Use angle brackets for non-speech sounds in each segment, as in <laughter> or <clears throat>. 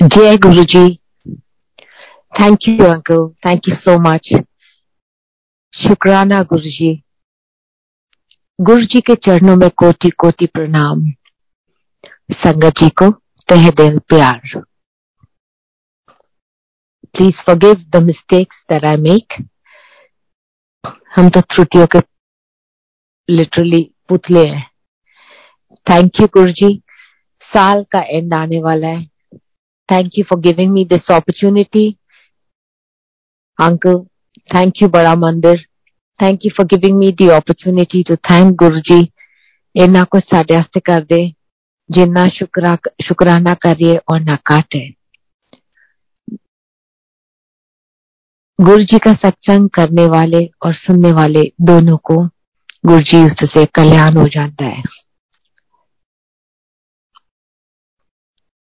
Jai Guruji. Thank you, Uncle. Thank you so much. शुक्राना गुरु जी के चरणों में कोटि कोटि प्रणाम संगत जी को तह दिल प्यार please forgive the mistakes that I make हम तो त्रुटियों के लिटरली पुतले हैं थैंक यू गुरु जी साल का एंड आने वाला है thank you for giving me this opportunity uncle thank you बड़ा मंदिर thank you for giving me the opportunity to thank Guru ji इन्ना कुछ साढ़े कर दे जिन्ना शुक्रा शुक्राना करिए और ना काटे गुरु जी का सत्संग करने वाले और सुनने वाले दोनों को गुरु जी उससे कल्याण हो जाता है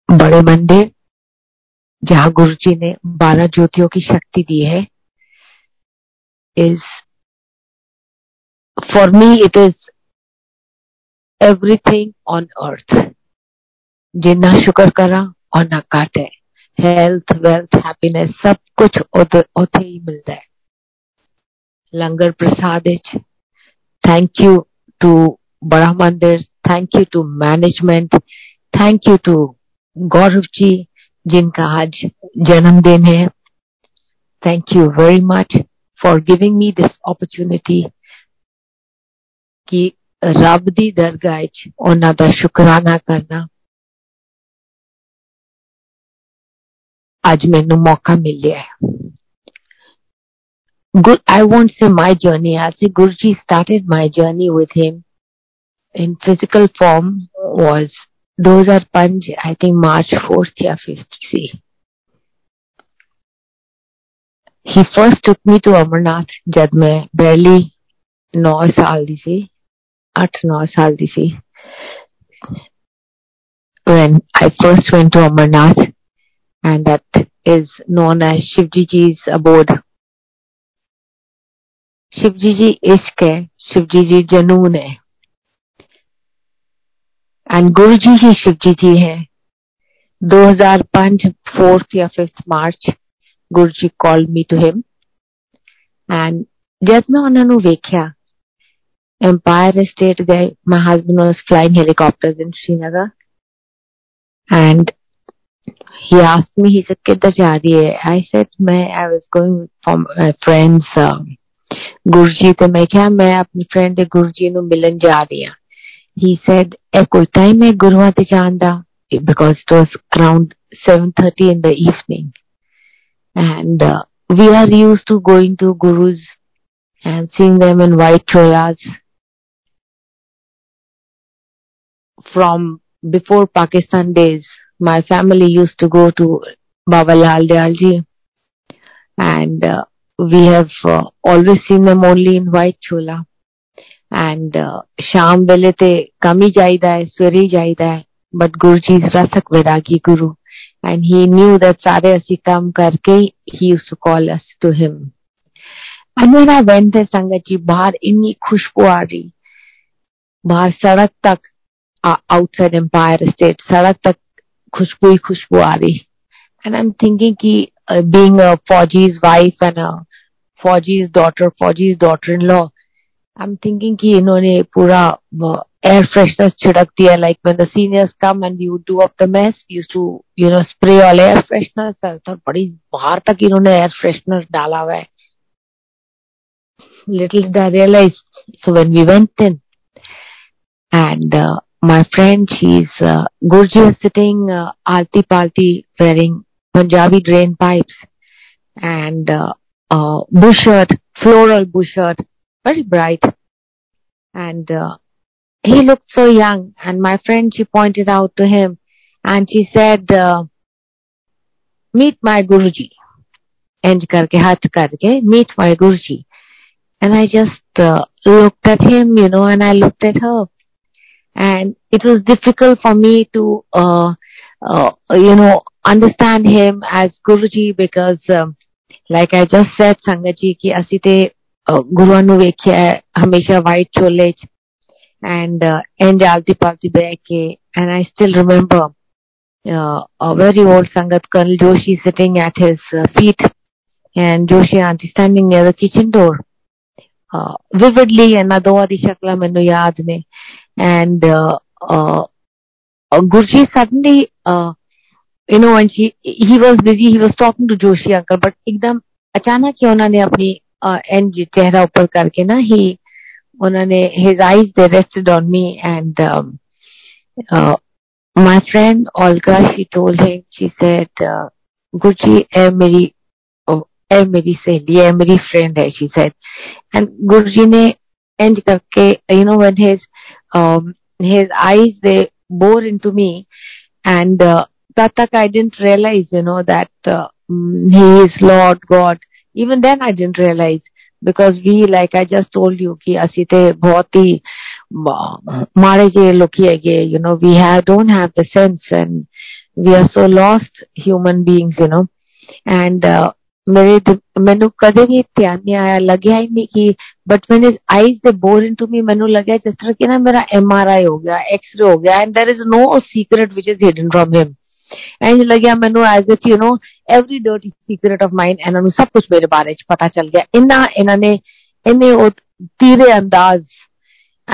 बड़े मंदिर जहाँ गुरु जी ने बारह ज्योतियों की शक्ति दी है is for me it is everything on earth जिन्ना शुक्र करा और ना काटे। हेल्थ वेल्थ हैप्पीनेस सब कुछ उथे ही मिलता है। Langar prasad thank you to Bada Mandir thank you to management thank you to Gaurav ji जिनका आज जन्मदिन है thank you very much for giving me this opportunity कि रब दी दरगाह ਉਹਨਾਂ ਦਾ ਸ਼ੁਕਰਾਨਾ ਕਰਨਾ ਅੱਜ ਮੈਨੂੰ ਮੌਕਾ ਮਿਲਿਆ ਹੈ Good, I won't say my journey. I'll say Guruji started my journey with him in physical form was 2005, I think March 4th or 5th. See, he first took me to Amarnath जब मैं barely नौ साल दी थी आठ नौ साल दी थी when I first went to Amarnath and that is known as Shivji ji's abode. Shivji ji इश्क है शिवजी जी जनून है एंड गुरु जी ही शिवजी जी हैं 2005 फोर्थ या fifth March Guru ji called me to him and ਜਦ ਮੈਂ ਉਹਨਾਂ ਨੂੰ ਵੇਖਿਆ Empire State ਗਏ my husband was flying helicopters in Srinagar and he asked me he said किधर जा रही है I said मैं I was going for my friends uh, Guru ji ਤੇ ਮੈਂ ਕਿਹਾ ਮੈਂ ਆਪਣੀ ਫਰੈਂਡ ਦੇ ਗੁਰੂ ਜੀ ਨੂੰ ਮਿਲਣ ਜਾ ਰਹੀ ਹਾਂ he said, Ekoi time Guruvati Chanda, because it was around 7.30 in the evening. And uh, we are used to going to gurus and seeing them in white cholas from before Pakistan days. My family used to go to Baba Lal Dayalji and uh, we have uh, always seen them only in white chola. And ਸ਼ਾਮ ਵੇਲੇ ਤੇ ਕਮ ਹੀ ਜਾਈਦਾ ਹੈ ਸਵੇਰੇ ਹੀ ਜਾਈਦਾ ਹੈ but Guru ji rusk Viragi Guru and he knew that Sare Asikam Karke, he used to call us to him. And when I went there, Sangat ji, bahar inni khushbu aa rahi. bahar sadak tak uh, outside Empire State, sadak tak khushbu hi khushbu aa rahi. And I'm thinking ki uh, being a Fauji's wife and a Fauji's daughter, Fauji's daughter-in-law, I am thinking कि इन्होंने पूरा air freshener छिड़क दिया like when the seniors come and you do up the mess you to you know spray all air freshener और बड़ी बाहर तक इन्होंने एयर फ्रेशनर डाला हुआ है। Little D realise so when we went in and my friend she is Gurji sitting आलती पालती wearing Punjabi drain pipes and bushirt floral bushirt very bright. And uh, he looked so young. And my friend she pointed out to him and she said uh, meet my guruji. And karke hat karke meet my guruji. And i just uh, looked at him you know and i looked at her. And it was difficult for me to uh, uh, you know understand him as guruji because um, like i just said sangaji ki ਅਸੀਂ ગુરવાનું વેખ્યા હંમેશા white chole જ and uh, end alti palti beke and i still remember uh, a very old sangat colonel joshi sitting at his uh, feet and joshi auntie standing near the kitchen door uh, vividly another adi shakla menu yaad ne and uh, uh, guruji suddenly uh, you know and she he was busy he was talking to joshi uncle but ekdam अचानक ही उन्होंने अपनी and चेहरा ऊपर करके ना ही उन्होंने rested on me and my friend Olga she told him she said Guruji, ए मेरी ए मेरी सहेली है मेरी फ्रेंड है शी सेड एंड गुरुजी ने एंड करके you know when his his eyes they bore into me and तब तक I didn't realise you know that he is lord God even then I didn't realize because we like I just told you कि ਅਸੀਂ ਤੇ ਬਹੁਤ ਹੀ ਮਾੜੇ ਜਿਹੇ ਲੋਕੀ ਹੈਗੇ you know we have don't have the sense and we are so lost human beings you know and uh, ਮੇਰੇ ਮੈਨੂੰ ਕਦੇ ਵੀ ਧਿਆਨ ਨਹੀਂ ਆਇਆ ਲੱਗਿਆ ਹੀ ਨਹੀਂ ਕਿ but when his eyes they bore into me ਮੈਨੂੰ ਲੱਗਿਆ ਜਿਸ ਤਰ੍ਹਾਂ ਕਿ ਨਾ ਮੇਰਾ MRI ਹੋ ਗਿਆ X-ray ਹੋ ਗਿਆ and there is no secret which is hidden from him ਇੰਜ ਲੱਗਿਆ ਮੈਨੂੰ as if you know every dirty secret of mind ਇਹਨਾਂ ਨੂੰ ਸਭ ਕੁਝ ਮੇਰੇ ਬਾਰੇ ਚ ਪਤਾ ਚੱਲ ਗਿਆ ਇੰਨਾ ਇਹਨਾਂ ਨੇ ਇੰਨੇ ਉਹ ਤੀਰੇ ਅੰਦਾਜ਼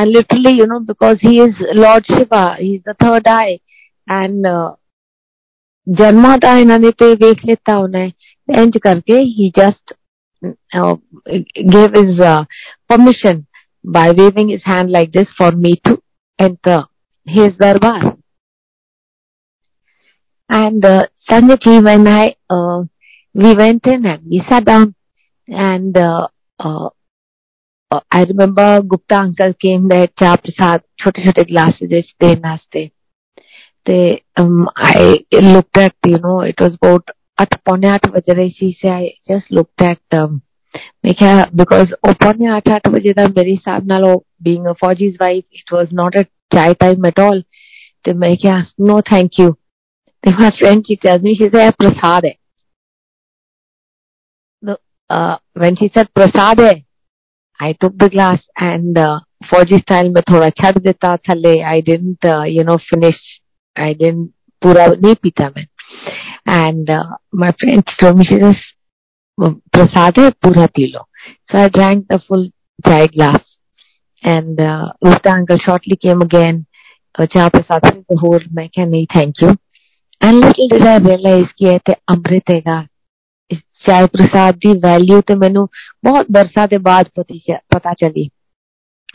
and literally you know because he is lord shiva he is the third eye and uh, ਜਨਮਾਂ ਦਾ ਇਹਨਾਂ ਨੇ ਤੇ ਵੇਖ ਲਿੱਤਾ ਉਹਨੇ ਇੰਜ ਕਰਕੇ he just uh, gave his uh, permission by waving his hand like this for me And uh, Sanjay when I uh, we went in and we sat down, and uh, uh, uh, I remember Gupta uncle came there, cha prasad, chote chote glasses they naste. They um I looked at you know it was about at पौने आठ बज रही थी से I just looked at um, मैं क्या because ओ पौने आठ आठ बजे तक मेरे हिसाब नाल ओ being a Fauji's wife it was not a chai time at all तो मैं क्या no thank you Then my friend, she tells me, she said, prasad hai. The, uh, when she said prasad hai, I took the glass and uh, Fauji style में थोड़ा छड़ देता थले I didn't uh, you know finish I didn't पूरा नहीं पीता मैं and uh, my friend told me she says prasad hai पूरा पी लो so I drank the full chai glass and uh, Gupta uncle shortly came again चाह प्रसाद से और मैं क्या नहीं thank you endless desire realise ਕੀਤਾ ਤੇ ਅੰਮ੍ਰਿਤ ਹੈਗਾ ਚਾਹ ਪ੍ਰਸਾਦ ਦੀ ਵੈਲਿਊ ਤੇ ਮੈਨੂੰ ਬਹੁਤ ਬਰਸਾਂ ਦੇ ਬਾਅਦ ਪਤਾ ਚਲੀ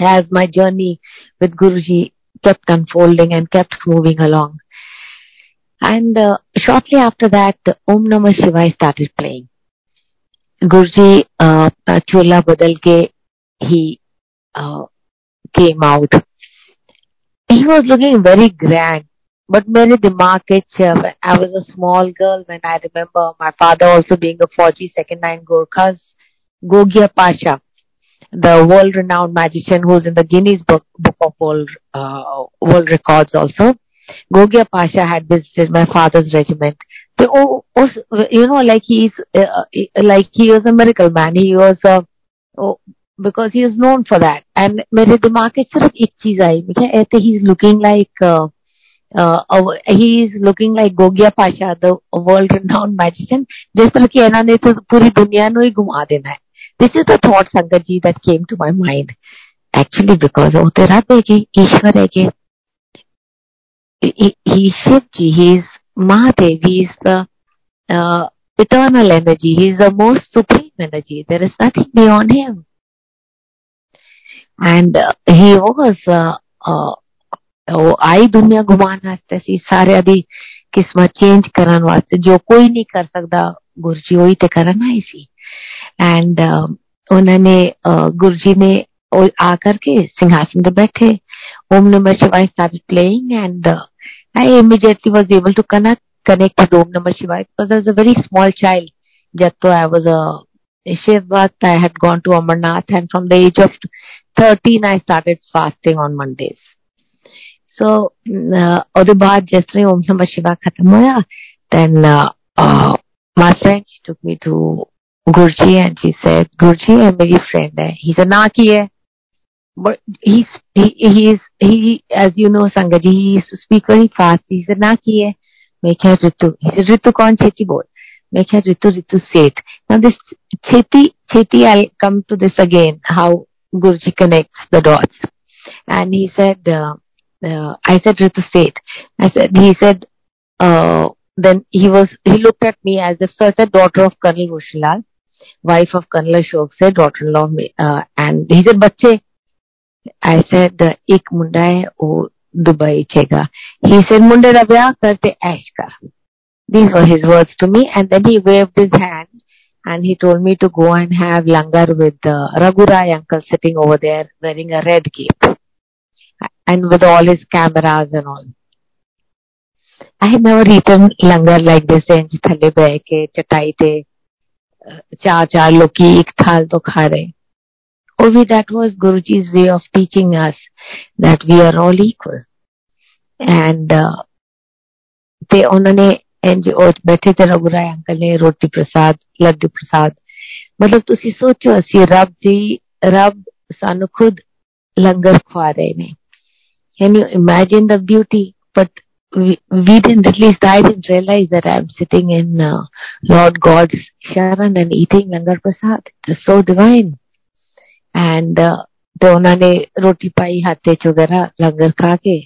as my journey with Guru ji kept unfolding and kept moving along. And uh, shortly after that, Om Namah Shivaya started playing. Guruji uh, Chola Badalke, he uh, came out. He was looking very grand. But मेरे दिमाग के I was a small girl when I remember my father also being a 40 second nine Gorkhas, Gogia Pasha, the world-renowned magician who's in the Guinness Book, Book of World, uh, World Records also. Gogia Pasha had visited my father's regiment. So, oh, oh, you know, like he's, uh, like he was a miracle man. He was a, oh, because he is known for that. And मेरे दिमाग के सिर्फ एक चीज आई मुझे ऐसे he's looking like uh, uh, he is looking like Gogia Pasha, the world renowned magician. Just like This is the thought, Sangaji, that came to my mind. Actually, because of Rabbege, Ishwar Ege. He is he is the uh, eternal energy, he is the most supreme energy. There is nothing beyond him. And uh, he was. ਉਹ ਆਈ ਦੁਨੀਆ ਘੁਮਾਉਣ ਵਾਸਤੇ ਸੀ ਸਾਰਿਆਂ ਦੀ ਕਿਸਮਤ change ਕਰਨ ਵਾਸਤੇ ਜੋ ਕੋਈ ਨਹੀਂ ਕਰ ਸਕਦਾ ਗੁਰਜੀ ਉਹੀ ਤੇ ਕਰਨ ਆਈ ਸੀ ਐਂਡ ਉਹਨਾਂ ਨੇ ਗੁਰਜੀ ਨੇ ਆ ਕਰਕੇ ਸਿੰਘਾਸਨ ਤੇ ਬੈਠੇ ਓਮ ਨਮः शिवाय started playing and uh, I immediately was able to connect connect with Om Namah Shivaya because I was a very small child. Jatto I was a Shiv Bhakt. I had gone to Amarnath and from the age of 13 I started fasting on Mondays. So ओह्दे बाद जिस तरह ओम नमः शिवा खत्म होया then my friend she took me to Guruji and she said Guruji है मेरी friend है he said ना की है but he's he he is he as you know Sangat ji he used to speak very fast he said ना की है मैं क्या रितु he said रितु कौन छेती बोल मैं क्या रितु रितु सेठ now this छेती छेती I'll come to this again how Guruji connects the dots and he said uh, uh, I said Ritu said." I said, he said, uh, then he was, he looked at me as if, so I said, daughter of Colonel Hoshilal, wife of Colonel Ashok said daughter-in-law of me. Uh, and he said, bache. I said, ek munda hai, wo Dubai chega. He said, "Munda rabya karte aishkar." These were his words to me. And then he waved his hand and he told me to go and have langar with uh, Raghurai uncle sitting over there wearing a red cape. and with all his cameras and all. I had never eaten langar like this in थले बह के चटाई थे चार चार लोग की एक थाल तो खा रहे Only that was Guruji's way of teaching us that we are all equal. And uh, ते उन्होंने बैठे थे रघुराय अंकल ने रोटी प्रसाद ਲੱਡੂ ਪ੍ਰਸਾਦ ਮਤਲਬ ਤੁਸੀਂ ਸੋਚੋ ਅਸੀਂ ਰੱਬ ਜੀ ਰੱਬ ਸਾਨੂੰ ਖੁਦ ਲੰਗਰ ਖਵਾ ਰਹੇ ਨੇ can you imagine the beauty? But we, we didn't at least I didn't realize that I'm sitting in uh, Lord God's sharan and eating langar prasad. It's so divine. And uh, तो उन्होंने रोटी पाई हाथे च वगैरह लंगर खा के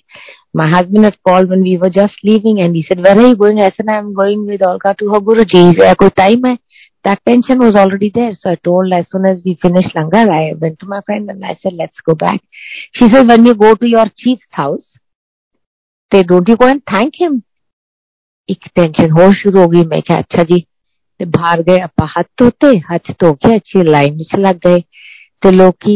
my husband had called when we were just leaving and he said where are you going I said I'm going with Olga to her Guruji he said कोई time hai that tension was already there. So I told as soon as we finished Langar, I went to my friend and I said, let's go back. She said, when you go to your chief's house, they don't you go and thank him? एक tension हो शुरू हो गई मैं क्या अच्छा जी ते बाहर गए अपा हाथ धोते हाथ धो के अच्छी लाइन में लग गए ते लोग की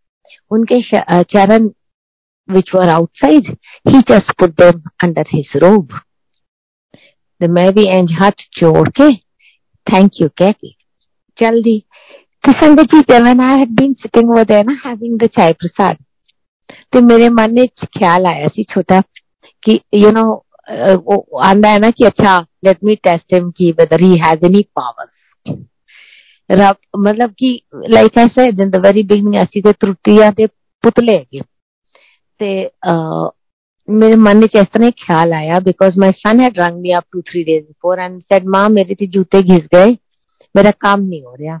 उनके चरण which were outside he just put them under his robe the मैं भी एंज हाथ जोड़ के थैंक यू कह के चल दी किशन जी, जब I have been sitting over there ना हैविंग द चाय प्रसाद तो मेरे मन ने ख्याल आया सी छोटा, कि यू नो आंदा है ना कि अच्छा लेट मी टेस्ट हिम की whether he has any powers मतलब कि like I said in the very beginning ਅਸੀਂ ਤੇ ਤਰੁੱਟੀਆਂ ਤੇ ਪੁਤਲੇ ਹੈਗੇ ਤੇ मेरे मन में इस तरह ख्याल आया because my son had rung me up two three days before and said माँ मेरे तो जूते घिस गए मेरा काम नहीं हो रहा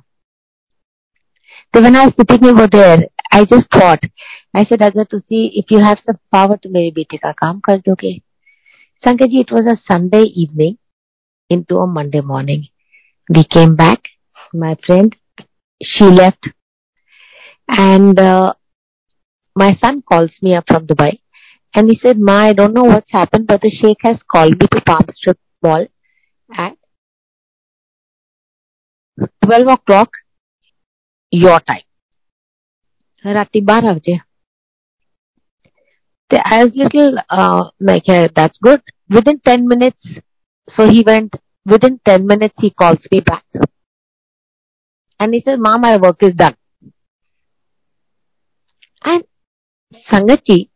तो when I was sitting over there, I just thought, I said, अगर तुसी if you have some power तो मेरे बेटे का काम कर दोगे Sanjay ji it was a Sunday evening into a Monday morning. We came back, my friend. She left. And uh, my son calls me up from Dubai. And he said, Ma, I don't know what's happened, but the Sheikh has called me to Palm Strip Mall at 12 o'clock your time. Rati બાર આવજે તે as little uh, like hey, that's good within 10 minutes so he went within 10 minutes he calls me back and he said, Mom, my work is done. And Sangati,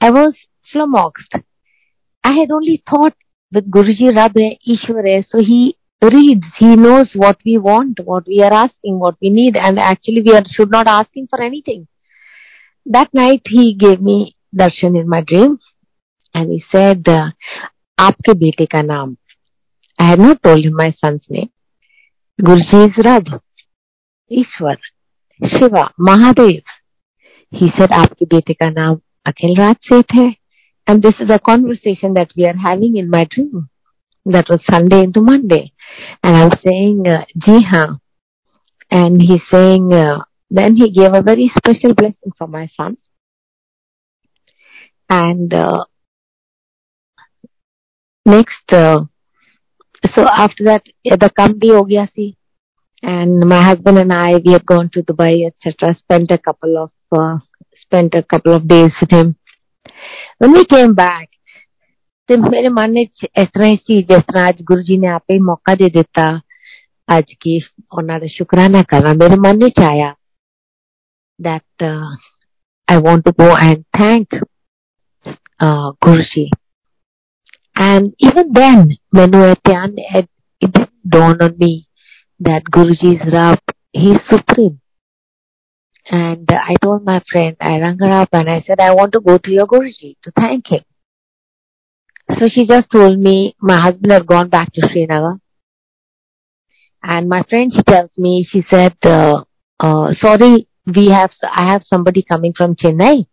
I was flummoxed. I had only thought with Guruji Radha Ishwar, so he reads, he knows what we want, what we are asking, what we need, and actually we are, should not ask him for anything. That night he gave me darshan in my dream and he said, uh, Aapke bete ka naam. I had not told him my son's name. Guruji is Rab, Ishwar, Shiva, Mahadev. He said, आपके बेटे का नाम Seth hai. And this is a conversation that we are having in my dream. That was Sunday into Monday. And I'm saying, uh, Ji haan. And he's saying, uh, then he gave a very special blessing for my son. And uh, next, uh, so after that, the kam bhi ho gaya si. And my husband and I, we had gone to Dubai, etc. Spent a couple of uh, spent a couple of days with him. When we came back, ਤੇ ਮੇਰੇ ਮਨ ਵਿੱਚ ਇਸ ਤਰ੍ਹਾਂ ਹੀ ਸੀ ਜਿਸ ਤਰ੍ਹਾਂ ਅੱਜ ਗੁਰੂ ਜੀ ਨੇ ਆਪੇ ਹੀ ਮੌਕਾ ਦੇ ਦਿੱਤਾ ਅੱਜ ਕੀ ਉਹਨਾਂ ਦਾ ਸ਼ੁਕਰਾਨਾ ਕਰਨਾ ਮੇਰੇ ਮਨ ਵਿੱਚ ਆਇਆ that uh, I want to go and thank uh, Guruji. And even then, when we were it, it didn't dawn on me that Guruji is Rav, he is supreme. And I told my friend, I rang her up and I said, I want to go to your Guruji to thank him. So she just told me, my husband had gone back to Srinagar. And my friend, she tells me, she said, uh, uh, sorry, we have, I have somebody coming from Chennai.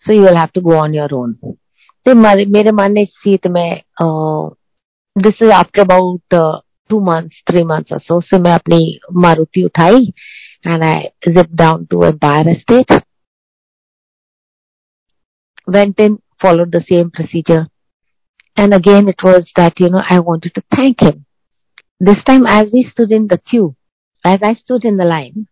So you will have to go on your own. ते मेरे मानने सी तो मैं this is after about two months three months so मैं अपनी मारुति उठाई and I zip down to empire state went in follow the same procedure and again it was that you know I wanted to thank him this time as we stood in the queue as I stood in the line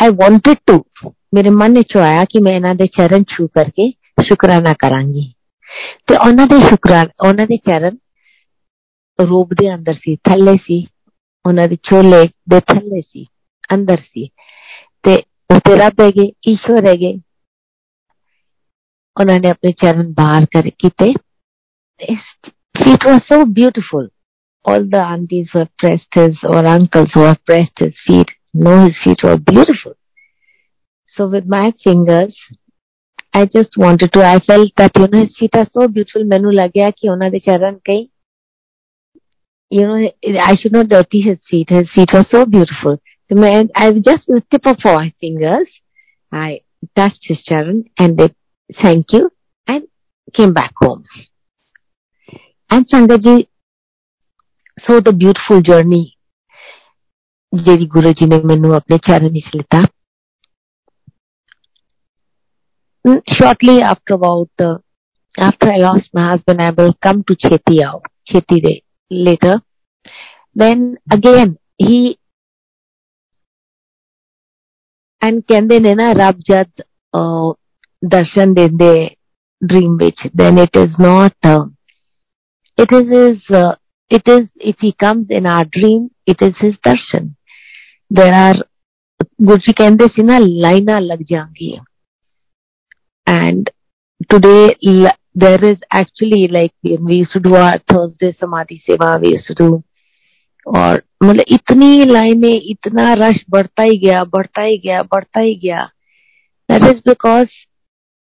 I wanted to मेरे मन ने चो आया कि मैं इन्होंने चरण छू करके ਸ਼ੁਕਰਾਨਾ ਕਰਾਂਗੀ ਤੇ ਉਹਨਾਂ ਦੇ ਸ਼ੁਕਰਾਨ ਉਹਨਾਂ ਦੇ ਚਰਨ ਰੂਪ ਦੇ ਅੰਦਰ ਸੀ ਥੱਲੇ ਸੀ ਉਹਨਾਂ ਦੇ ਚੋਲੇ ਦੇ ਥੱਲੇ ਸੀ ਅੰਦਰ ਸੀ ਤੇ ਉੱਤੇ ਰੱਬ ਹੈਗੇ ਈਸ਼ਵਰ ਹੈਗੇ ਉਹਨਾਂ ਨੇ ਆਪਣੇ ਚਰਨ ਬਾਹਰ ਕਰ ਕੀਤੇ it was so beautiful all the aunties were pressed his or uncles who have pressed his feet no his feet were beautiful so with my fingers I just wanted to I felt that you know his feet are so beautiful ਮੈਨੂੰ ਲੱਗਿਆ ਕਿ ਉਹਨਾਂ ਦੇ ਚਰਨ ਕਈ you know, I should not dirty his feet. His feet were so beautiful. I just with the tip of my fingers, I touched his charan and they thank you and came back home. And Sangaji saw the beautiful journey ਜਿਹੜੀ ਗੁਰੂ ਜੀ ਨੇ ਮੈਨੂੰ ਆਪਣੇ ਚਰਨ ਵਿੱਚ ਲਿੱਤਾ shortly after about uh, after I lost my husband I will come to Cheti out Cheti Day later. Then again, he and ਕਹਿੰਦੇ ਨੇ ਨਾ ਰੱਬ ਜਦ ਦਰਸ਼ਨ ਦਿੰਦੇ dream ਵਿੱਚ then it is not uh, it is his uh, it is if he comes in our dream it is his darshan there are Guru ji ਕਹਿੰਦੇ ਸੀ ਨਾ ਲਾਈਨਾਂ ਲੱਗ ਜਾਣਗੀਆਂ And today there is actually like we used to do our Thursday Samadhi Seva, we used to do. और मतलब इतनी लाइनें इतना रश बढ़ता ही गया बढ़ता ही गया बढ़ता ही गया। That is because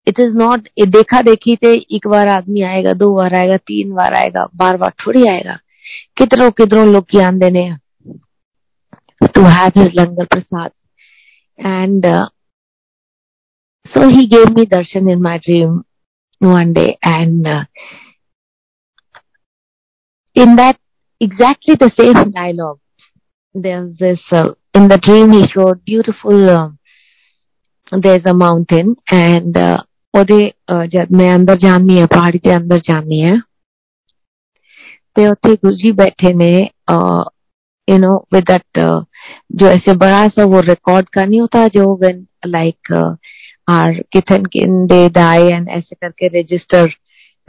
it is not देखा देखी थे एक बार आदमी आएगा दो बार आएगा तीन बार आएगा बार बार थोड़ी आएगा। किधरों किधरों लोग ज्ञान देने to have his langar prasad and so he gave me darshan in my dream one day and uh, in that exactly the same dialogue there's this uh, in the dream he showed beautiful uh, there's a mountain and ਉਹਦੇ ਜਦ ਮੈਂ ਅੰਦਰ ਜਾਂਦੀ ਹਾਂ ਪਹਾੜੀ ਦੇ ਅੰਦਰ ਜਾਂਦੀ ਹਾਂ ਤੇ ਉੱਥੇ ਗੁਰੂ ਜੀ ਬੈਠੇ ਨੇ यू नो विद दैट जो ऐसे बड़ा सा वो रिकॉर्ड का नहीं होता जो व्हेन लाइक आर किथन किन दे डाई एंड ऐसे करके register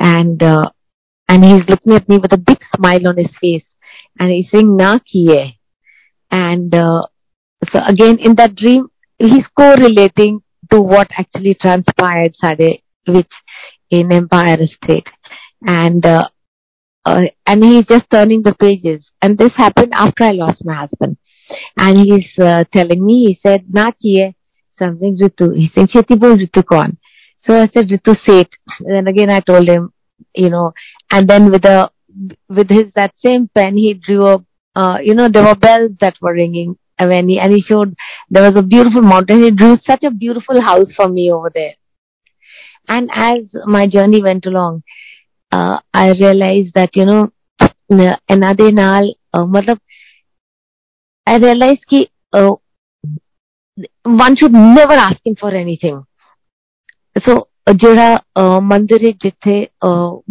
and and he's looking at me with a big smile on his face and he's saying na kiye and uh, so again in that dream he's correlating to what actually transpired sade which in empire state and uh, uh, and he's just turning the pages and this happened after i lost my husband and he's uh, telling me he said na kiye something ritu he said cheti bol ritu kon so i said ritu said then again i told him you know, and then with a with his that same pen he drew a uh, you know there were bells that were ringing when he and he showed there was a beautiful mountain. He drew such a beautiful house for me over there. And as my journey went along uh, I realized that you know another naal uh, I realized ki uh, one should never ask him for anything. So ਜਿਹੜਾ ਮੰਦਿਰ ਜਿੱਥੇ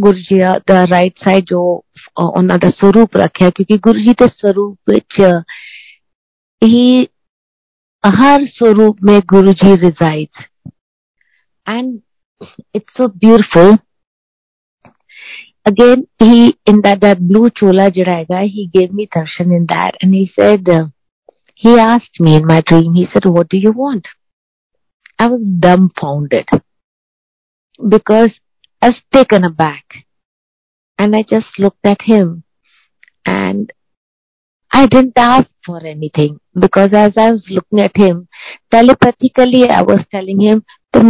ਗੁਰੂ ਜੀ ਦਾ right side ਜੋ ਉਹਨਾਂ ਦਾ ਸਰੂਪ ਰੱਖਿਆ ਕਿਉਂਕਿ ਗੁਰੂ ਜੀ ਦੇ ਸਰੂਪ ਵਿੱਚ ਹੀ ਹਰ ਸਰੂਪ ਮੇ Guru ji and it's so beautiful again he in that that blue chola ਜਿਹੜਾ ਹੈਗਾ he gave me darshan in that and he said uh, he asked me in my dream, he said, What do you want? I was dumbfounded because I was taken aback. And I just looked at him and I didn't ask for anything because as I was looking at him, telepathically I was telling him, that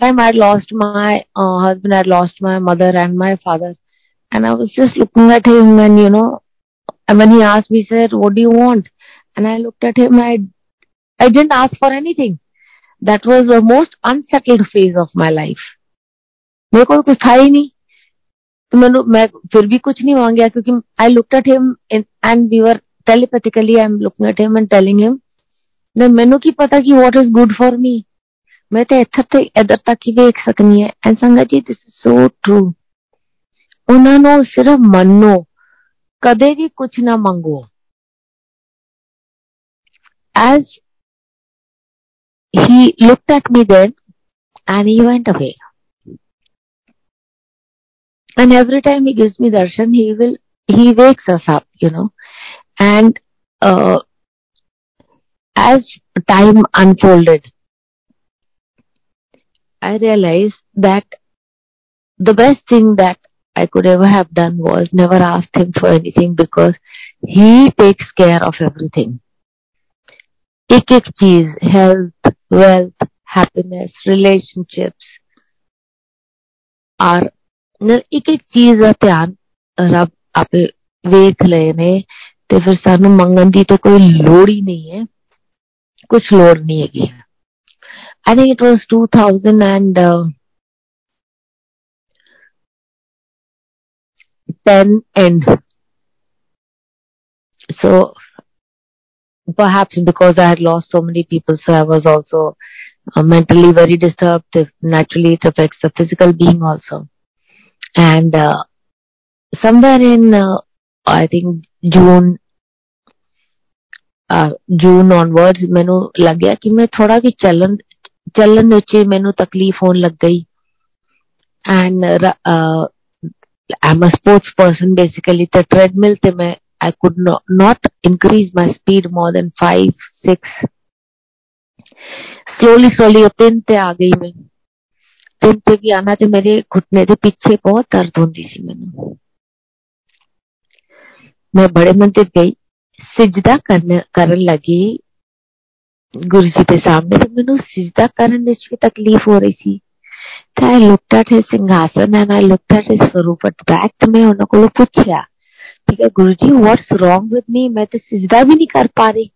time I lost my uh, husband, I lost my mother and my father. And I was just looking at him and, you know, and when he asked me, he said, what do you want? And I looked at him, I, I didn't ask for anything. That was the most unsettled phase of my life. मेरे को कुछ था ही नहीं तो मैंने मैं फिर भी कुछ नहीं मांग गया क्योंकि I looked at him and we were telepathically I am looking at him and telling him मैनू की पता कि what is good for me मैं तो ਇੱਥੇ ਤੇ ਇੱਧਰ ਤੱਕ ਹੀ ਵੇਖ ਸਕਨੀ ਹੈ ਐਂਡ ਸੰਗਤ ਜੀ ਦਿਸ ਇਜ਼ ਸੋ ਟਰੂ ਉਹਨਾਂ ਨੂੰ ਸਿਰਫ ਮੰਨੋ ਕਦੇ ਵੀ ਕੁਝ ਨਾ ਮੰਗੋ as he looked at me then and he went away and every time he gives me darshan he will he wakes us up you know and uh, as time unfolded I realized that the best thing that I could ever have done was never asked him for anything because he takes care of everything. एक एक चीज health wealth happiness relationships और ਇੱਕ ਇੱਕ ਚੀਜ਼ ਦਾ ਧਿਆਨ ਰੱਬ ਆਪੇ ਵੇਖ ਲਏ ਨੇ ਤੇ ਫਿਰ ਸਾਨੂੰ ਮੰਗਣ ਦੀ ਤੇ ਕੋਈ ਲੋੜ ਹੀ ਨਹੀਂ ਹੈ ਕੁਝ ਲੋੜ ਨਹੀਂ ਹੈਗੀ I think it was 2010 uh, end. So perhaps because I had lost so many people, so I was also uh, mentally very disturbed. Naturally, it affects the physical being also. And uh, somewhere in, uh, I think June June onwards ਮੈਨੂੰ ਲੱਗਿਆ ਕਿ ਮੈਂ ਥੋੜਾ ਵੀ ਚੱਲਣ ਚੱਲਣ ਵਿੱਚ ਮੈਨੂੰ ਤਕਲੀਫ ਹੋਣ ਲੱਗ ਗਈ and I'm a sports person basically. The treadmill, time I could not, not increase my speed more than five, six. Slowly slowly अब दिन पे आ गई मैं। दिन पे भी आना थे मेरे घुटने के पीछे बहुत दर्द होती सी मैंने। मैं बड़े मंदिर गई। सिजदा करने करन लगी। गुरु जी के सामने तो मैं सिजदा करने में तकलीफ़ हो रही थी। I looked at his singhasan and I looked at his Swarupa. Back to me, उनको पूछा ठीक है Guru ji what's wrong with me मैं तो सिजदा भी नहीं कर पा रही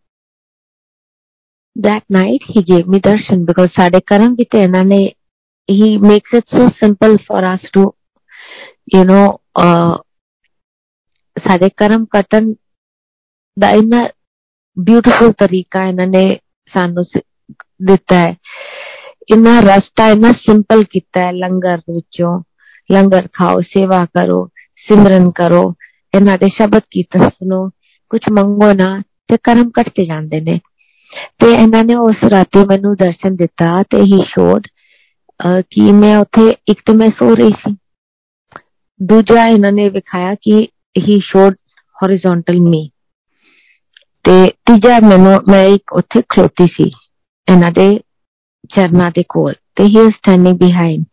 that night he gave me darshan because साढ़े कर्म भी थे इन्होंने he makes it so simple for us to you know साढ़े कर्म कटन द इन ब्यूटीफुल तरीका इन्होंने सानू दिता है ਇੰਨਾ ਰਸਤਾ ਇੰਨਾ ਸਿੰਪਲ ਕੀਤਾ ਹੈ ਲੰਗਰ ਵਿੱਚੋਂ ਲੰਗਰ ਖਾਓ ਸੇਵਾ ਕਰੋ ਸਿਮਰਨ ਕਰੋ ਇਹਨਾਂ ਦੇ ਸ਼ਬਦ ਕੀਰਤਨ ਸੁਣੋ ਕੁਝ ਮੰਗੋ ਨਾ ਤੇ ਕਰਮ ਕੱਟਦੇ ਜਾਂਦੇ ਨੇ ਤੇ ਇਹਨਾਂ ਨੇ ਉਸ ਰਾਤੀ ਮੈਨੂੰ ਦਰਸ਼ਨ ਦਿੱਤਾ ਤੇ ਹੀ ਸ਼ੋਡ ਕਿ ਮੈਂ ਉੱਥੇ ਇੱਕ ਤਾਂ ਮੈਂ ਸੋ ਰਹੀ ਸੀ ਦੂਜਾ ਇਹਨਾਂ ਨੇ ਵਿਖਾਇਆ ਕਿ ਹੀ ਸ਼ੋਡ horizontal ਮੀ ਤੇ ਤੀਜਾ ਮੈਨੂੰ ਮੈਂ ਇੱਕ ਉੱਥੇ ਖਲੋਤੀ ਸੀ ਇਹਨਾਂ ਦੇ चरना दे कोल तो he is standing behind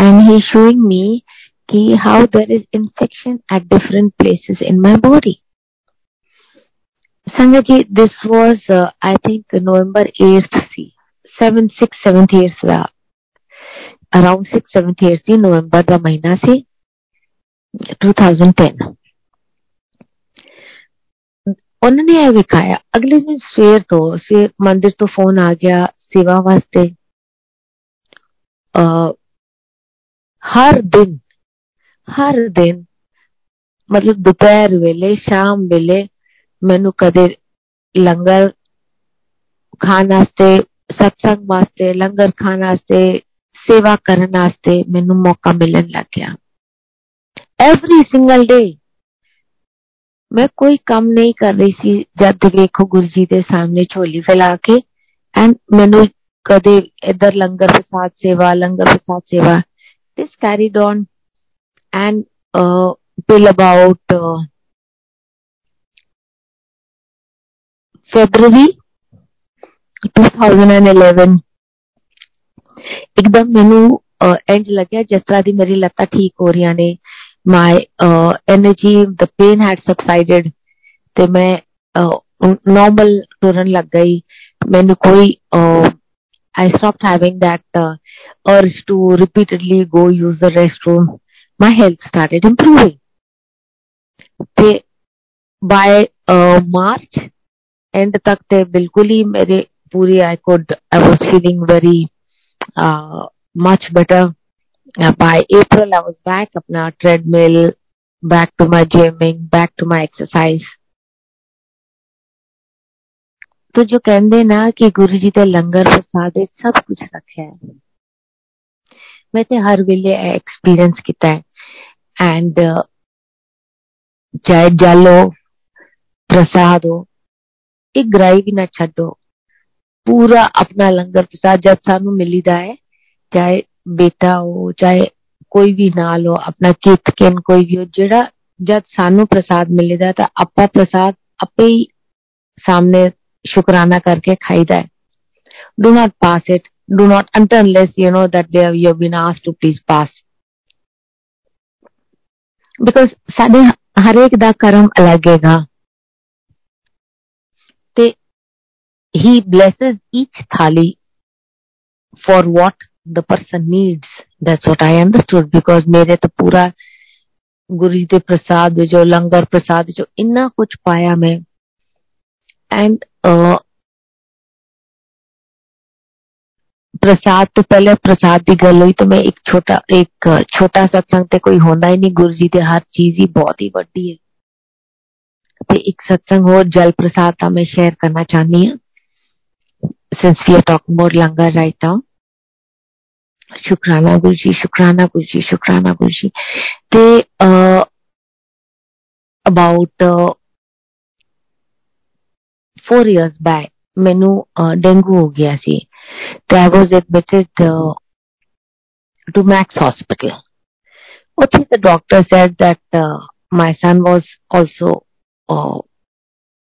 and he showing me कि how there is infection at different places in my body sangat ji this was I think November 8th C 7 6 7th years का अराउंड 6 7th इयर्स थी नवंबर का महीना सी 2010 उन्होंने यह दिखाया अगले दिन सवेर तो सवेर मंदिर तो फ़ोन आ गया ਗਿਆ ਸੇਵਾ ਵਾਸਤੇ ਹਰ ਦਿਨ ਹਰ ਦਿਨ ਮਤਲਬ ਦੁਪਹਿਰ ਵੇਲੇ ਸ਼ਾਮ ਵੇਲੇ ਮੈਨੂੰ ਕਦੇ ਲੰਗਰ ਖਾਣ ਵਾਸਤੇ ਸਤਸੰਗ ਵਾਸਤੇ ਲੰਗਰ ਖਾਣ ਵਾਸਤੇ ਸੇਵਾ ਕਰਨ ਵਾਸਤੇ ਮੈਨੂੰ ਮੌਕਾ ਮਿਲਣ ਲੱਗ ਗਿਆ ਐਵਰੀ ਸਿੰਗਲ ਡੇ ਮੈਂ ਕੋਈ ਕੰਮ ਨਹੀਂ ਕਰ ਰਹੀ ਸੀ ਜਦ ਵੇਖੋ ਗੁਰੂ ਜੀ ਦੇ ਸਾਹਮਣੇ ਝੋਲੀ ਫੈਲਾ एंड मैनु कदे इधर लंगर प्रसाद सेवा लंगर प्रसाद सेवा this carried on and till about February 2011 एकदम मैनु एंज लगे जिस तरह की मेरी लत ठीक हो रही ने। माय एनर्जी द लग गई। when uh, I stopped having that uh, urge to repeatedly go use the restroom, my health started improving. They, by uh, March end तक थे बिल्कुल ही मेरे पूरी I could I was feeling very much better by April I was back अपना treadmill back to my gymming back to my exercise ਜੋ ਕਹਿੰਦੇ ਨਾ ਕਿ ਗੁਰੂ ਜੀ ਦੇ ਲੰਗਰ ਪ੍ਰਸਾਦ ਵਿੱਚ ਸਭ ਕੁਝ ਰੱਖਿਆ ਹੈ ਮੈਂ ਤੇ ਹਰ ਵੇਲੇ ਐਕਸਪੀਰੀਅੰਸ ਕੀਤਾ ਹੈ ਐਂਡ ਚਾਹੇ ਜਲ ਹੋ ਪ੍ਰਸਾਦ ਹੋ ਇੱਕ ਗ੍ਰਾਈ ਵੀ ਨਾ ਛੱਡੋ ਪੂਰਾ ਆਪਣਾ ਲੰਗਰ ਪ੍ਰਸਾਦ ਜਦ ਸਾਨੂੰ ਮਿਲੀਦਾ ਹੈ ਚਾਹੇ ਬੇਟਾ ਹੋ ਚਾਹੇ ਕੋਈ ਵੀ ਨਾਲ ਹੋ ਆਪਣਾ ਕਿਤ ਕਿਨ ਕੋਈ ਵੀ ਹੋ ਜਿਹੜਾ ਜਦ ਸਾਨੂੰ ਪ੍ਰਸਾਦ ਮਿਲੇਦਾ ਤਾਂ ਆਪਾਂ ਪ੍ਰਸਾਦ ਆਪੇ ਹੀ ਸਾਹਮਣੇ शुक्राना करके खाईदा है do not pass it do not until unless you know that they have, you have been asked to please pass because ਸਾਡੇ ਹਰੇਕ ਦਾ ਕਰਮ ਅਲੱਗ ਹੈਗਾ ਤੇ he blesses each thali for what the person needs that's what i understood because ਮੇਰੇ ਤਾਂ ਪੂਰਾ ਗੁਰੂ ਜੀ ਦੇ ਪ੍ਰਸਾਦ ਵਿੱਚ ਜੋ ਲੰਗਰ ਪ੍ਰਸਾਦ ਜੋ ਇੰਨਾ ਕੁਝ ਪਾਇਆ ਮੈਂ एंड ਪ੍ਰਸਾਦ ਤੋਂ ਪਹਿਲੇ ਪ੍ਰਸਾਦ ਦੀ ਗੱਲ ਹੋਈ ਤਾਂ ਮੈਂ ਇੱਕ ਛੋਟਾ ਇੱਕ ਛੋਟਾ ਸਤਸੰਗ ਤੇ ਕੋਈ ਹੁੰਦਾ ਹੀ ਨਹੀਂ ਗੁਰੂ ਜੀ ਦੇ ਹਰ ਚੀਜ਼ ਹੀ ਬਹੁਤ ਹੀ ਵੱਡੀ ਹੈ ਤੇ ਇੱਕ ਸਤਸੰਗ ਹੋਰ ਜਲ ਪ੍ਰਸਾਦ ਤਾਂ ਮੈਂ ਸ਼ੇਅਰ ਕਰਨਾ ਚਾਹਨੀ ਹਾਂ since we are talking about langar right now ਸ਼ੁਕਰਾਨਾ ਗੁਰੂ ਜੀ ਸ਼ੁਕਰਾਨਾ ਗੁਰੂ ਜੀ ਸ਼ੁਕਰਾਨਾ ਗੁਰੂ ਜੀ ਤੇ ਅਬਾਊਟ 4 years back ਮੈਨੂੰ ਡੇਂਗੂ ਹੋ ਗਿਆ ਸੀ ਤੇ I was admitted uh, to Max Hospital. ਉੱਥੇ the doctor said that uh, my son was also uh,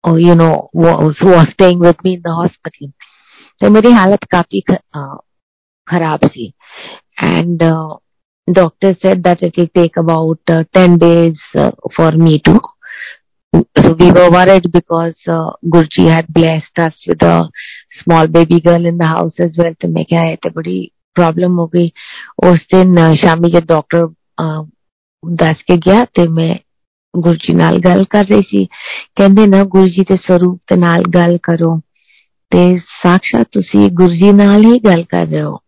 uh, you know was, was staying with me in the hospital. ਤੇ ਮੇਰੀ ਹਾਲਤ ਕਾਫੀ ਖਰਾਬ ਸੀ and uh, doctor said that it will take about uh, 10 days uh, for me to so we were worried because uh, Gurji had blessed us with a small baby girl in the house as well ਤੇ ਮੈਂ ਕਿਹਾ ਇਹ ਤੇ ਬੜੀ problem ਹੋ ਗਈ ਉਸ ਦਿਨ ਸ਼ਾਮੀ ਜਦ ਡਾਕਟਰ ਦੱਸ ਕੇ ਗਿਆ ਤੇ ਮੈਂ ਗੁਰਜੀ ਨਾਲ ਗੱਲ ਕਰ ਰਹੀ ਸੀ ਕਹਿੰਦੇ ਨਾ ਗੁਰਜੀ ਦੇ ਸਰੂਪ ਦੇ ਨਾਲ ਗੱਲ ਕਰੋ ਤੇ ਸਾਖਸ਼ਾਤ ਤੁਸੀਂ ਗੁਰਜੀ ਨਾਲ ਹੀ ਗੱਲ ਕਰ ਰਹੇ ਹੋ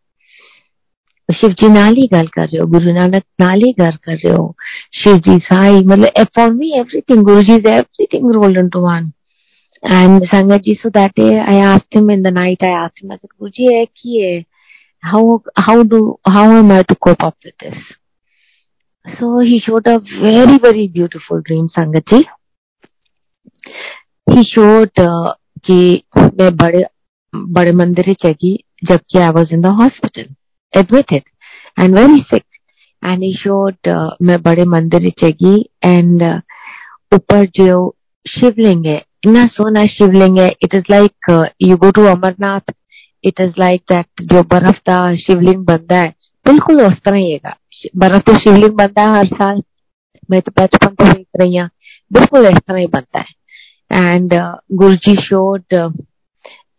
तो शिव जी नाल ही गल कर रहे हो, गुरु नानक नाल ही गल कर रहे हो, शिव जी साई मतलब everything Guru ji everything roll into one and Sangat ji so that I asked him in the night I asked him I Guru ji है की है? How how do how am I to cope up with this so he showed a very very beautiful dream Sangat ji. He showed uh, कि मैं बड़े बड़े मंदिर है जबकि I was in the hospital admitted. And very sick. And he showed uh, मैं बड़े मंदिर चगी and uh, ऊपर जो शिवलिंग है इतना सोना शिवलिंग है is like uh, you go to Amarnath it is like that जो बर्फ़ का शिवलिंग बनता है बिल्कुल उस तरह ही है। बर्फ़ तो शिवलिंग बनता है हर साल। मैं तो बचपन से देख रही हूँ बिल्कुल इस तरह ही बनता है। And Guru ji showed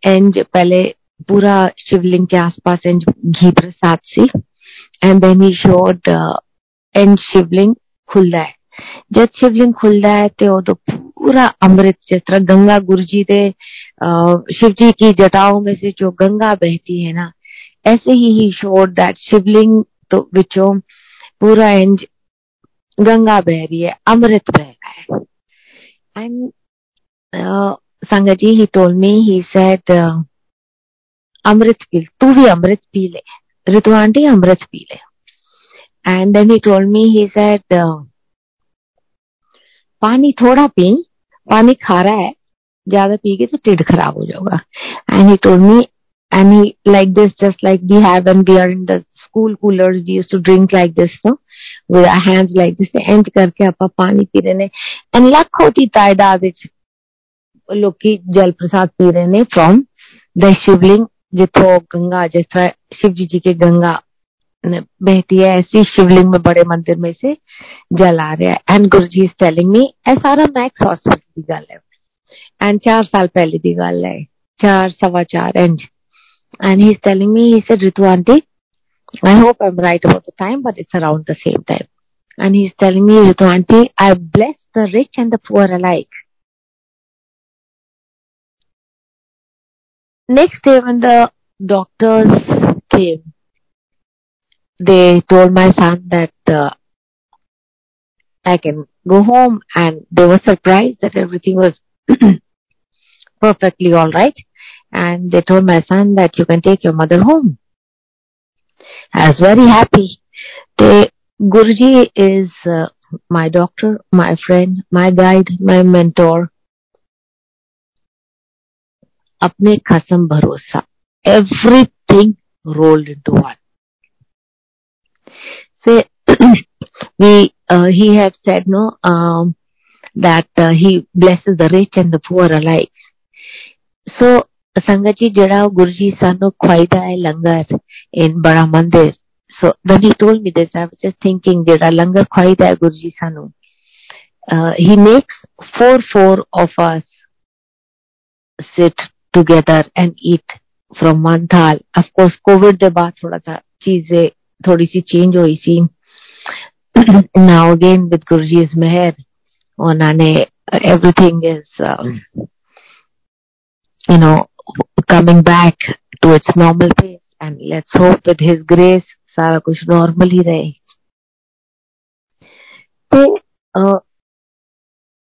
and पहले पूरा शिवलिंग के आसपास एंड घी प्रसाद से and then he showed and शिवलिंग खुलदा है। जब शिवलिंग खुलदा है तो उदो पूरा अमृत जिस तरह गंगा गुरु जी दे शिव जी की जटाओं में से जो गंगा बहती है ना, ऐसे ही ही शोड दैट शिवलिंग तो विचो पूरा इंज गंगा बह रही है, अमृत बह रहा है। And sangat ji he told me he said अमृत पी तू भी अमृत पी ले। ऋतु आंटी अमृत पी ले। And then he told me he said पानी थोड़ा पी पानी खारा है, ज़्यादा पी गए तो टिड खराब हो जाएगा and he told me and he like this just like we have and we are in the school cooler we use to drink like this no with our hands like this and करके अपन पानी P रहे ने and luck होती तादाद is लोग जल प्रसाद पी रहे ने फ्रॉम द शिवलिंग जितो गंगा जैसा शिव जी जी के गंगा बहती है, ऐसी शिवलिंग में, बड़े मंदिर में से जल आ रहा है। And Guru ji telling me ऐसा मैक्स हॉस्पिटल की गल है। एंड चार साल पहले की गल है। चार, सवा चार inch and he is telling he said Ritu aunty I hope I am right about the time but it's around the same time and he is telling me aunty I bless the rich and the poor alike Next day when the doctors came, they told my son that uh, I can go home and they were surprised that everything was <clears throat> perfectly all right and they told my son that you can take your mother home. I was very happy. They, Guruji is uh, my doctor, my friend, my guide, my mentor. अपने कसम भरोसा। Everything rolled into one से he have said no that he blesses the rich and the poor alike so sangat ji, जड़ा गुरु जी सानू खवाईदा है, langar, in Bada Mandir. So when he me this thinking जड़ा लंगर खवाईदा है गुरु जी सानू he makes four four of us sit together and eat from one thal of course covid ਦੇ ਬਾਅਦ ਥੋੜਾ ਸਾ ਚੀਜ਼ੇ ਥੋੜੀ ਸੀ ਚੇਂਜ ਹੋਈ ਸੀ now again with Guruji's meher ਉਹਨਾਂ ਨੇ everything is um, you know coming back to its normal pace and let's hope with his grace सारा कुछ नॉर्मल ही रहे ਤੇ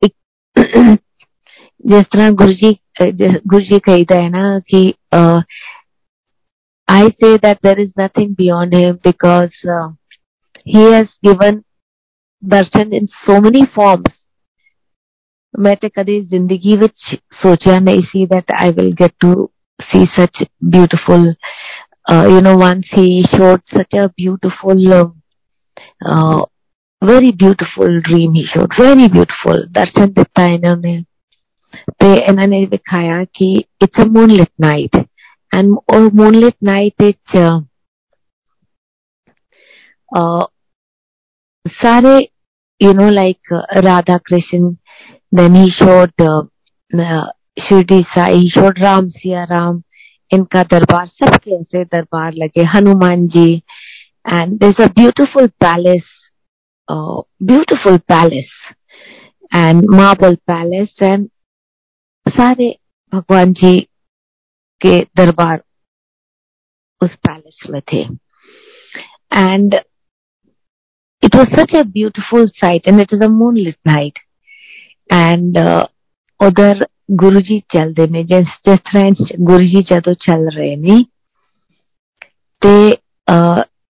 ਜਿਸ <clears throat> ਤਰ੍ਹਾਂ ਗੁਰੂ ਜੀ ਗੁਰੂ ਜੀ ਕਹਿੰਦਾ ਹੈ ਨਾ ਕਿ I say that there is nothing beyond him because uh, he has given darshan in so many forms ਮੈਂ ਤੇ ਕਦੇ ਜ਼ਿੰਦਗੀ ਵਿੱਚ ਸੋਚਿਆ ਨਹੀਂ ਸੀ that I will get to see such beautiful uh, you know once he showed such a beautiful uh, uh, very beautiful dream he showed very beautiful ਦਰਸ਼ਨ ਦਿੱਤਾ ਇਹਨਾਂ ਨੇ ਤੇ ਇਹਨਾਂ ਨੇ ਵਿਖਾਇਆ ਕਿ it's a moonlit night and ਉਹ moonlit night ਵਿੱਚ ਸਾਰੇ you know like uh, radha krishna then he showed uh, uh, Shirdi Sai, he showed Ram Siya Ram, इनका दरबार सबके ऐसे दरबार लगे हनुमान जी and there's a beautiful palace uh, beautiful palace and marble palace and सारे भगवान जी के दरबार उस पैलेस में थे। And it was such a beautiful sight and it is a moon lit night and उधर गुरु जी चल देने जिस जिस तरह गुरु जी जो तो चल रहे ने ते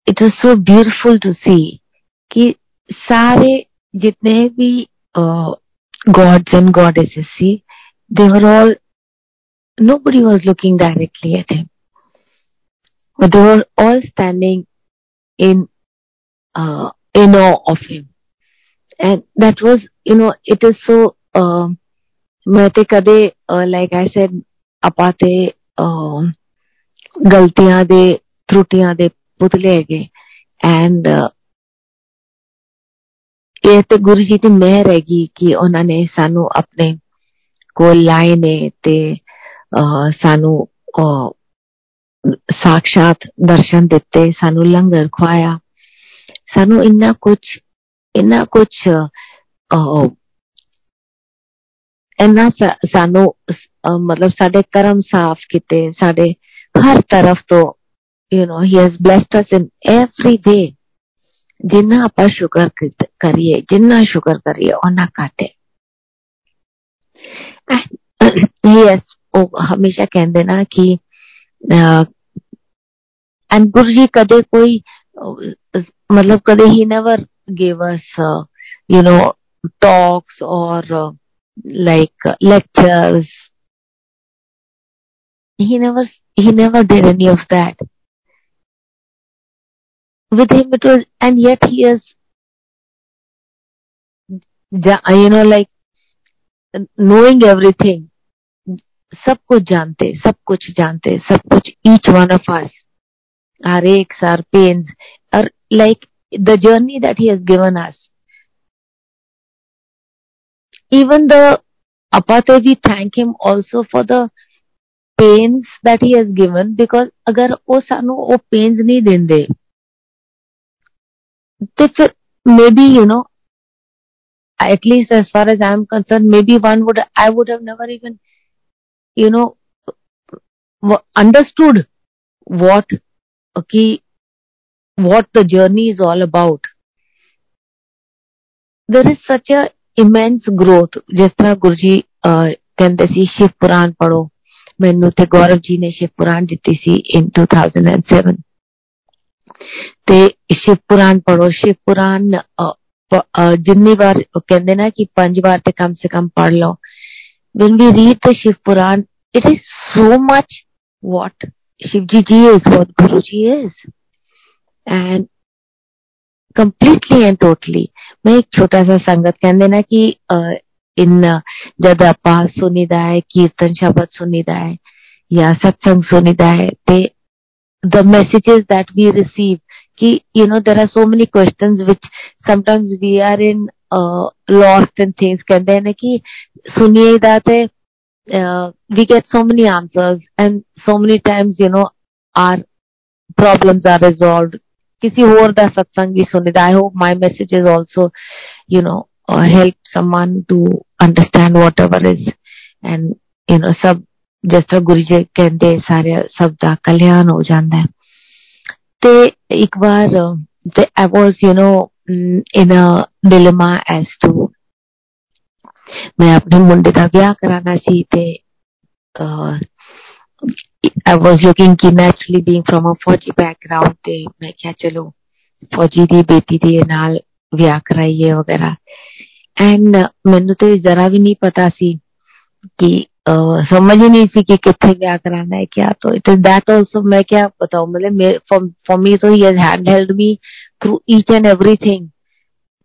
it was so beautiful to see कि सारे जितने भी गॉड्स एंड गॉडेसेस सी they were all nobody was looking directly at him but they were all standing in uh, in awe of him and that was you know it is so uh, ਮੈਂ ਤੇ ਕਦੇ like I sad ਆਪਾਂ ਤੇ ਗਲਤੀਆਂ ਦੇ ਤਰੁੱਟੀਆਂ ਦੇ ਪੁਤਲੇ ਹੈਗੇ ਐਂਡ ਇਹ ਤੇ ਗੁਰੂ ਜੀ ਦੀ ਮਿਹਰ ਹੈਗੀ ਕਿ ਉਹਨਾਂ ਨੇ ਸਾਨੂੰ ਆਪਣੇ कोलायने ते सानू साक्षात दर्शन दिते सानू लंगर खुआया। सानू इन्ना कुछ इन्ना कुछ इन्ना सानू मतलब साडे कर्म साफ़ किते, साडे हर तरफ़ तो you know he has blessed us in every day जिन्ना आप शुक्र करिए, जिन्ना शुक्र करिए ओना घट यस हमेशा कह देना कि एंड गुरु जी कदे कोई मतलब कदे ही never gave us uh, you know talks or uh, like uh, lectures he never he never did any of that with him it was and yet he is you know like knowing everything सब कुछ जानते, सब कुछ जानते, सब कुछ each one of us are ex are pains और like the journey that he has given us even the अपाते we thank him also for the pains that he has given because अगर वो सानू वो पेन्स नहीं देंदे तो फिर maybe you know at least as far as I'm concerned, maybe one would, I would have never even, you know, understood what, okay, what the journey is all about. There is such a immense growth. ਜਿਸ ਤਰ੍ਹਾਂ ਗੁਰੂ ਜੀ ਕਹਿੰਦੇ ਸੀ ਸ਼ਿਵ ਪੁਰਾਣ ਪੜੋ ਮੈਨੂੰ ਤੇ ਗੌਰਵ ਜੀ ਨੇ ਸ਼ਿਵ ਪੁਰਾਣ ਦਿੱਤੀ ਸੀ in 2007 ਤੇ ਸ਼ਿਵ ਪੁਰਾਣ ਪੜੋ ਸ਼ਿਵ ਪੁਰਾਣ ਜਿੰਨੀ ਵਾਰ ਕਹਿੰਦੇ ਨਾ ਕਿ ਪੰਜ ਵਾਰ ਤੇ ਕਮ ਸੇ ਕਮ ਪੜ ਲਓ when we read the Shiv Puran it is so much what Shivji ji is what Guru ji is and completely and totally ਮੈਂ ਇੱਕ ਛੋਟਾ ਸਾ ਸੰਗਤ ਕਹਿੰਦੇ ਨਾ ਕਿ ਇਨ ਜਦ ਆਪਾਂ ਸੁਣੀਦਾ ਹੈ ਕੀਰਤਨ ਸ਼ਬਦ ਸੁਣੀਦਾ ਹੈ ਜਾਂ ਸਤਸੰਗ ਸੁਣੀਦਾ ਹੈ ਤੇ the messages that we receive ki, you know, there are so many questions which sometimes we are in uh, lost in things. कहते हैं कि सुनिए that uh, we get so many answers and so many times, you know, our problems are resolved. किसी और दा सत्संग भी सुनिदा I hope my message is also, you know, uh, help someone to understand whatever is and you know सब जिस तरह गुरु जी कहते सारे सब दा कल्याण हो जाता है ਤੇ ਇੱਕ ਵਾਰ ਤੇ I was you know in a dilemma as to ਮੈਂ ਆਪਣੇ ਮੁੰਡੇ ਦਾ ਵਿਆਹ ਕਰਾਣਾ ਸੀ ਤੇ I was looking ਕਿ naturally being from a ਫੌਜੀ background ਤੇ ਮੈਂ ਕਿਹਾ ਚਲੋ ਫੌਜੀ ਦੀ ਬੇਟੀ ਦੇ ਨਾਲ ਵਿਆਹ ਕਰਾਈਏ ਵਗੈਰਾ ਐਂਡ ਮੈਨੂੰ ਤੇ ਜ਼ਰਾ ਵੀ ਨਹੀਂ ਪਤਾ ਸੀ ਕਿ समझ ही नहीं सी कि कितने क्या कराना है क्या तो इट इज दैट ऑल्सो मैं क्या बताऊं मतलब फॉर मी तो he hand held me through each and everything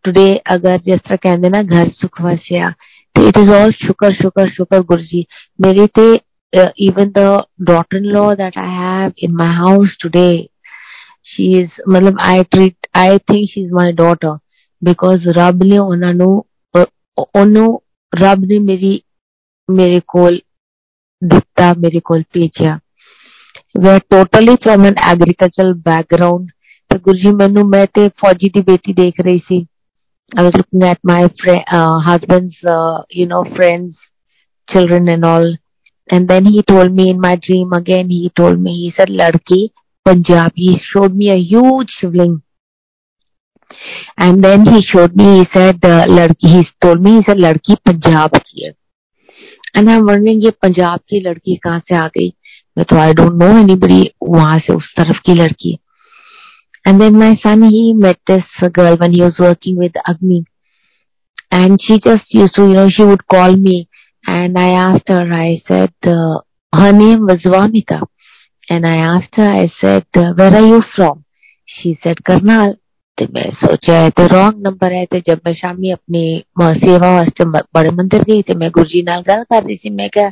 today अगर जिस तरह कहते ना घर सुख वसिया तो इट इज ऑल शुक्र शुक्र शुक्र गुरु जी मेरी ते even the daughter-in-law that I have in my house today, she is, मतलब I treat, I think she's my daughter because ਰੱਬ ਨੇ ਉਹਨਾਂ ਨੂੰ ਉਹਨੂੰ ਰੱਬ ਨੇ ਮੇਰੀ ਮੇਰੇ ਕੋਲ ਦਿੱਤਾ ਮੇਰੇ ਕੋਲ ਭੇਜਿਆ we totally from an agricultural background ਤੇ ਗੁਰੂ ਜੀ ਮੈਨੂੰ ਮੈਂ ਤੇ ਫੌਜੀ ਦੀ ਬੇਟੀ ਦੇਖ ਰਹੀ ਸੀ I was looking at my friend, uh, husband's, uh, you know, friends, children and all. And then he told me in my dream again, he told me, he said, Ladki, Punjab. He showed me a huge shivling. And then he showed me, he said, uh, Ladki, he told me, he said, Ladki Punjab ki hai. And I am wondering ये पंजाब की लड़की कहाँ से आ गई मैं तो I don't know anybody वहाँ से उस तरफ़ की लड़की and then my son he met this girl when he was working with Agni just used to you know she would call me and i asked her i said uh, her name was vamita and i asked her i said uh, where are you from she said karnal ਤੇ ਮੈਂ ਸੋਚਿਆ ਤੇ wrong number ਹੈ ਤੇ ਜਦ ਮੈਂ ਸ਼ਾਮੀ ਆਪਣੀ ਸੇਵਾ ਵਾਸਤੇ ਬੜੇ ਮੰਦਿਰ ਗਈ ਤੇ ਮੈਂ ਗੁਰੂ ਜੀ ਨਾਲ ਗੱਲ ਕਰ ਰਹੀ ਸੀ ਮੈਂ ਕਿਹਾ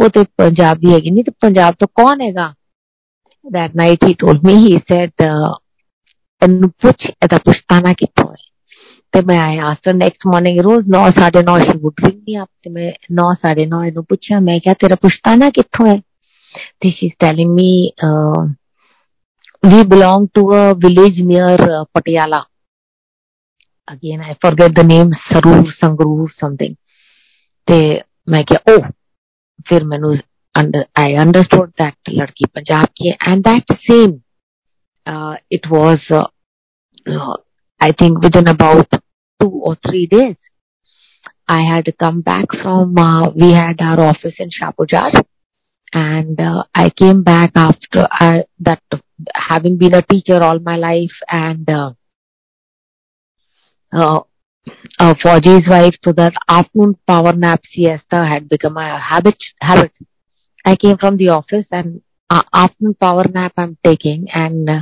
ਉਹ ਤੇ ਪੰਜਾਬ ਦੀ ਹੈਗੀ ਨਹੀਂ ਤੇ ਪੰਜਾਬ ਤੋਂ ਕੌਣ ਹੈਗਾ that night he told me he said uh, ਇਹਨੂੰ ਪੁੱਛ ਇਹਦਾ ਪੁਸ਼ਤਾਨਾ ਕਿੱਥੋਂ ਹੈ ਤੇ ਮੈਂ ਆਇਆ ਆਸਟਰ next morning rose 9 9:30 she would ring me up ਤੇ ਮੈਂ 9 9:30 ਇਹਨੂੰ ਪੁੱਛਿਆ ਮੈਂ ਕਿਹਾ ਤੇਰਾ ਪੁਸ਼ਤਾਨਾ ਕਿੱਥੋਂ ਹੈ ਤੇ she is telling me we belong to a village near uh, Patiala. Again, I forget the name, Sarur, Sangrur, something. They, मैं क्या ओ फिर मैंने आई अंडरस्टूड दैट लड़की पंजाब की and that same it was I think within I had come back from, uh, we had our office in Shapurjar and uh, I came back after I, that having been a teacher all my life and uh, uh, uh, Fauji's wife, so that afternoon power nap siesta had become a habit. Habit, I came from the office and uh, afternoon power nap I'm taking and uh,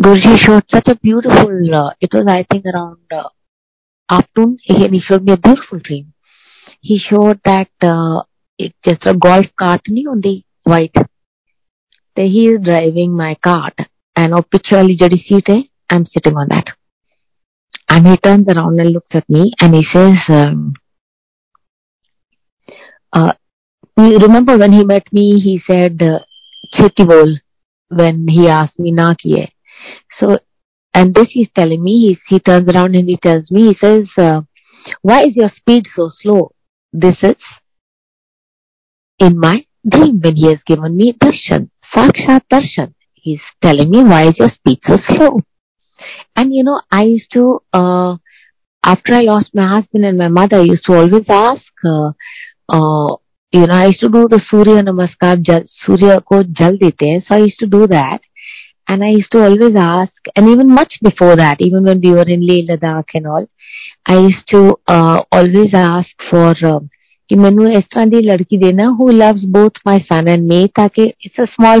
Guruji showed such a beautiful, uh, it was I think around uh, afternoon he showed me a beautiful dream. He showed that uh, it's just a golf cart, ਹੁੰਦੀ white. ਤੇ he is driving my cart, and ਉਹ picture ਵਾਲੀ ਜਿਹੜੀ I'm sitting on that. and he turns around and looks at me and he says, um, uh, you remember when he met me, he said, uh, Kheti bol, when he asked me, na kiye. So, and this he's telling me, he, he turns around and he tells me, he says, uh, why is your speed so slow? This is in my dream when he has given me darshan, sakshat darshan. He's telling me, why is your speed so slow? And you know, I used to, uh, after I lost my husband and my mother, I used to always ask, uh, uh, you know, I used to do the Surya Namaskar, Surya ko jal dete so I used to do that. And I used to always ask, and even much before that, even when we were in Leh Ladakh and all, I used to uh, always ask for uh, ਕਿ ਮੈਨੂੰ ਇਸ ਤਰ੍ਹਾਂ ਦੀ ਲੜਕੀ ਦੇਣਾ who loves both my son and me ਤਾਕਿ it's a small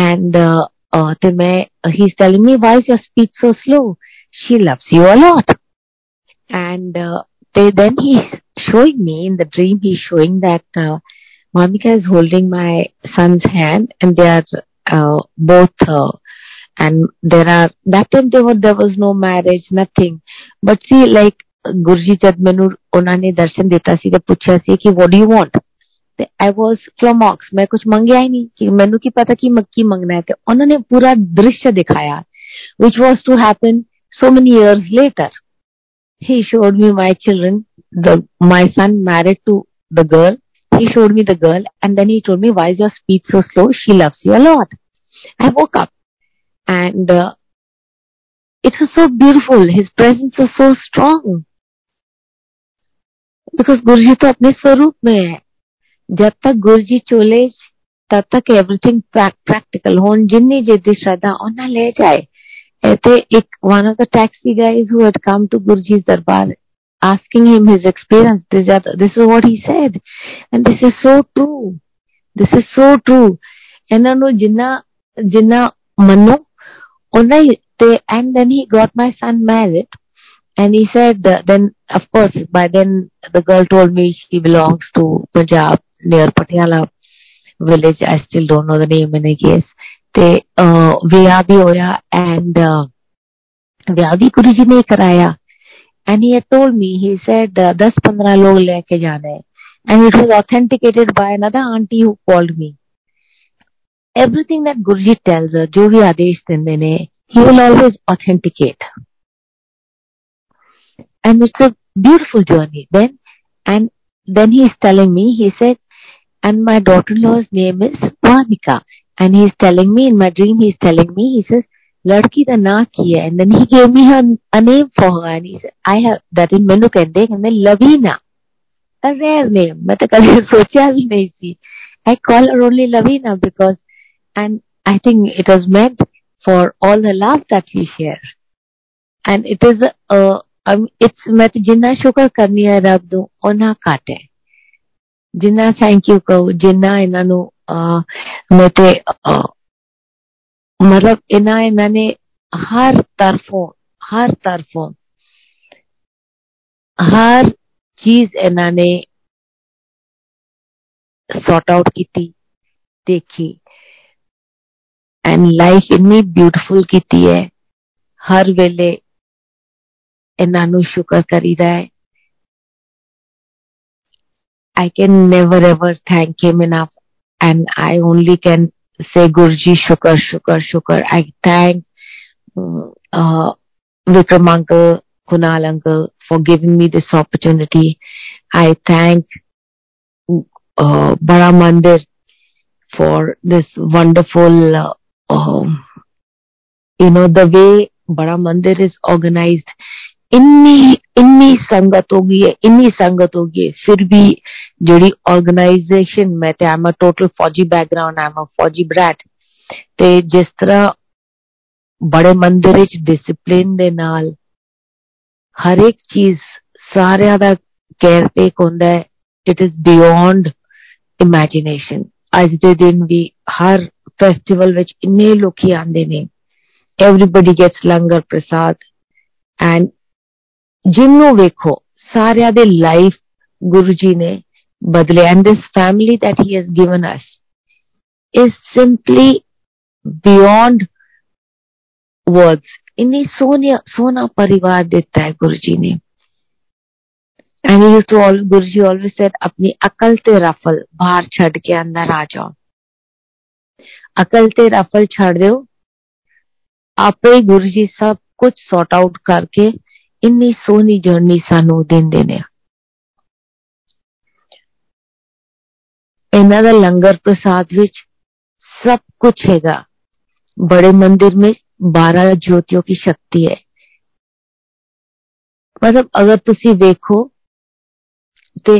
and ਤੇ ਮੈਂ he is telling me why you speak so slow she loves you a lot. And uh, then he's <laughs> showing me in the dream he's showing that uh, Mamika is holding my son's hand and they are uh, both uh, and there are that time there was no marriage nothing. But see like Guru ji ਜਦ ਮੈਨੂੰ ਉਹਨਾਂ ਨੇ ਦਰਸ਼ਨ ਦਿੱਤਾ ਸੀ ਤੇ ਪੁੱਛਿਆ ਸੀ ਕਿ what do you want ਤੇ ਆਈ ਵਾਸ ਫਲੋਮੌਕਸ ਮੈਂ ਕੁਝ ਮੰਗਿਆ ਹੀ ਨਹੀਂ ਕਿ ਮੈਨੂੰ ਕੀ ਪਤਾ ਕਿ ਮੱਕੀ ਮੰਗਣਾ ਹੈ ਤੇ ਉਹਨਾਂ ਨੇ ਪੂਰਾ ਦ੍ਰਿਸ਼ ਦਿਖਾਇਆ which was to happen so many years later he showed me my children the my son married to the girl he showed me the girl and then he told me why is your speech so slow she loves you a lot i woke up and uh, it was so beautiful his presence was so strong because Guru ji तो अपने स्वरूप में है जब तक गुरु जी चोले तब तक everything practical हो जिन्नी जिद्दी श्रद्धा ਉਹਨਾਂ ਲੈ ਜਾਏ ਤੇ ਇੱਕ one of the taxi guys who had come to Guruji's darbar asking him his experience this, this is what he said and this is so true this is so true ਇਹਨਾਂ ਨੂੰ ਜਿੰਨਾ ਜਿੰਨਾ ਮੰਨੋ ਉਹਨਾਂ ਤੇ and then he got my son married and he said, uh, then, of course, by then the girl told me she belongs to Punjab near Patiala village. I still don't know the name in a case. ਤੇ ਵਿਆਹ ਵੀ ਹੋਇਆ and ਵਿਆਹ ਵੀ ਗੁਰੂ ਜੀ ਨੇ ਕਰਾਇਆ and he had told me he said uh, 10 15 ਲੋਗ ਲੈ ਕੇ ਜਾਣੇ and it was authenticated by another auntie who called me everything that guruji tells her jo bhi adesh dinde ne he will always authenticate and it's a beautiful journey. Then and then he's telling me he said and my daughter-in-law's name is Vamika and he's telling me in my dream he's telling me he says ladki da na ki hai. And then he gave me her, a name for her and he said I have that in menu and then Lavina. A rare name. To kabhi <laughs> socha bhi nahi si. I call her only Lavina because and I think it was meant for all the love that we share. And it is a, a it's ਮੈਂ ਤੇ ਜਿੰਨਾ ਸ਼ੁਕਰ ਕਰਨੀ ਹੈ ਰੱਬ ਨੂੰ ਉਹਨਾਂ ਘੱਟ ਹੈ ਜਿੰਨਾ ਥੈਂਕ ਯੂ ਕਹੋ ਜਿੰਨਾ ਇਹਨਾਂ ਨੂੰ ਮੈਂ ਤੇ ਮਤਲਬ ਇਹਨਾਂ ਇਹਨਾਂ ਨੇ ਹਰ ਤਰਫੋਂ ਹਰ ਤਰਫੋਂ ਹਰ ਚੀਜ਼ ਇਹਨਾਂ ਨੇ ਸੌਟ ਆਊਟ ਕੀਤੀ ਦੇਖੀ ਐਂਡ ਲਾਈਫ ਇੰਨੀ ਬਿਊਟੀਫੁਲ ਕੀਤੀ ਹੈ ਹਰ ਵੇਲੇ and Nanu Shukar Karidai. I can never ever thank him enough and I only can say Guruji Shukar Shukar Shukar. I thank uh, uh, Vikram uncle, Kunal uncle for giving me this opportunity. I thank uh, Bara Mandir for this wonderful, uh, um, you know, the way Bara Mandir is organized ਇੰਨੀ ਇੰਨੀ ਸੰਗਤ ਹੋ ਗਈ ਹੈ ਇੰਨੀ ਸੰਗਤ ਹੋ ਗਈ ਫਿਰ ਵੀ ਜਿਹੜੀ ਆਰਗੇਨਾਈਜੇਸ਼ਨ ਮੈਂ ਤੇ ਆਮ ਅ ਟੋਟਲ ਫੌਜੀ ਬੈਕਗ੍ਰਾਉਂਡ ਆਮ ਅ ਫੌਜੀ ਬ੍ਰੈਟ ਤੇ ਜਿਸ ਤਰ੍ਹਾਂ ਬੜੇ ਮੰਦਿਰ ਵਿੱਚ ਡਿਸਪਲਿਨ ਦੇ ਨਾਲ ਹਰ ਇੱਕ ਚੀਜ਼ ਸਾਰਿਆਂ ਦਾ ਕੇਅਰ ਟੇਕ ਹੁੰਦਾ ਹੈ ਇਟ ਇਜ਼ ਬਿਯੋਂਡ ਇਮੇਜਿਨੇਸ਼ਨ ਅੱਜ ਦੇ ਦਿਨ ਵੀ ਹਰ ਫੈਸਟੀਵਲ ਵਿੱਚ ਇੰਨੇ ਲੋਕੀ ਆਉਂਦੇ ਨੇ everybody gets langar prasad and ਜਿੰਨੂੰ ਵੇਖੋ ਸਾਰਿਆਂ ਦੇ ਲਾਈਫ ਗੁਰੂ ਜੀ ਨੇ ਬਦਲੇ and this family that he has given us is simply beyond words ਇੰਨੀ ਸੋਹਣੀ ਸੋਹਣਾ ਪਰਿਵਾਰ ਦਿੱਤਾ ਹੈ ਗੁਰੂ ਜੀ ਨੇ and he to all Guru ji always sad ਆਪਣੀ ਅਕਲ ਤੇ ਰਫਲ ਬਾਹਰ ਛੱਡ ਕੇ ਅੰਦਰ ਆ ਜਾਓ ਅਕਲ ਤੇ ਰਫਲ ਛੱਡ ਦਿਓ ਆਪੇ ਹੀ ਗੁਰੂ ਜੀ ਸਭ ਕੁਝ ਸੌਟ ਆਊਟ ਕਰਕੇ ਇੰਨੀ ਸੋਹਣੀ ਜਰਨੀ ਸਾਨੂੰ ਦਿੰਦੇ ਨੇ ਇਹਨਾਂ ਦਾ ਲੰਗਰ ਪ੍ਰਸਾਦ ਵਿੱਚ सब कुछ हैगा बड़े मंदिर में बारह ज्योतियों की शक्ति है ਮਤਲਬ ਅਗਰ ਤੁਸੀਂ ਵੇਖੋ ਤੇ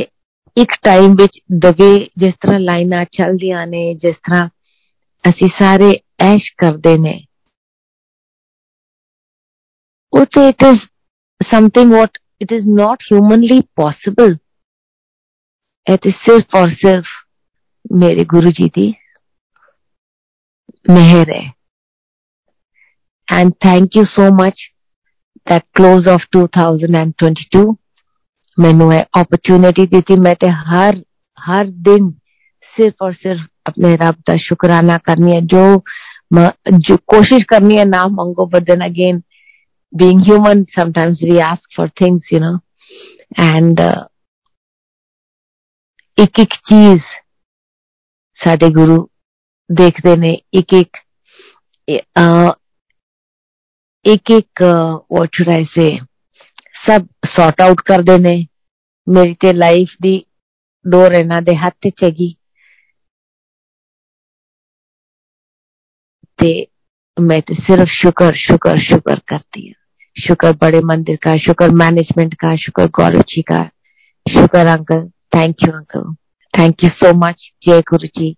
ਇੱਕ ਟਾਈਮ ਵਿੱਚ ਦਵੇ ਜਿਸ ਤਰ੍ਹਾਂ ਲਾਈਨਾਂ ਚੱਲਦੀਆਂ ਨੇ ਜਿਸ ਤਰ੍ਹਾਂ ਅਸੀਂ ਸਾਰੇ ਐਸ਼ ਕਰਦੇ ਨੇ ਉਹ ਤੇ it is something what it is not humanly possible it is ਸਿਰਫ ਔਰ ਸਿਰਫ ਮੇਰੇ ਗੁਰੂ ਜੀ ਦੀ ਮਿਹਰ ਹੈ and thank you so much that close of 2022 ਮੈਨੂੰ ਇਹ opportunity ਦਿੱਤੀ ਮੈਂ ਤੇ ਹਰ ਹਰ ਦਿਨ ਸਿਰਫ ਔਰ ਸਿਰਫ ਆਪਣੇ ਰੱਬ ਦਾ ਸ਼ੁਕਰਾਨਾ ਕਰਨੀ ਹੈ ਜੋ ਜੋ ਕੋਸ਼ਿਸ਼ ਕਰਨੀ ਹੈ ਨਾ ਮੰਗੋ but then again being human sometimes we ask for things you know and uh, ਇੱਕ ਇੱਕ ਚੀਜ਼ ਸਾਡੇ ਗੁਰੂ ਦੇਖਦੇ ਨੇ ਇੱਕ ਇੱਕ ਇੱਕ ਇੱਕ ਵਾਟ ਸ਼ੁਡ ਆਈ ਸੇ ਸਭ ਸੌਟ ਆਊਟ ਕਰਦੇ ਨੇ ਮੇਰੀ ਤੇ ਲਾਈਫ ਦੀ ਡੋਰ ਇਹਨਾਂ ਦੇ ਹੱਥ 'ਚ ਹੈਗੀ ਤੇ मैं तो सिर्फ शुक्र शुक्र शुक्र करती हूँ शुक्र बड़े मंदिर का, शुक्र मैनेजमेंट का, शुक्र गौरव जी का, शुक्र uncle thank you uncle thank you so much जय गुरु जी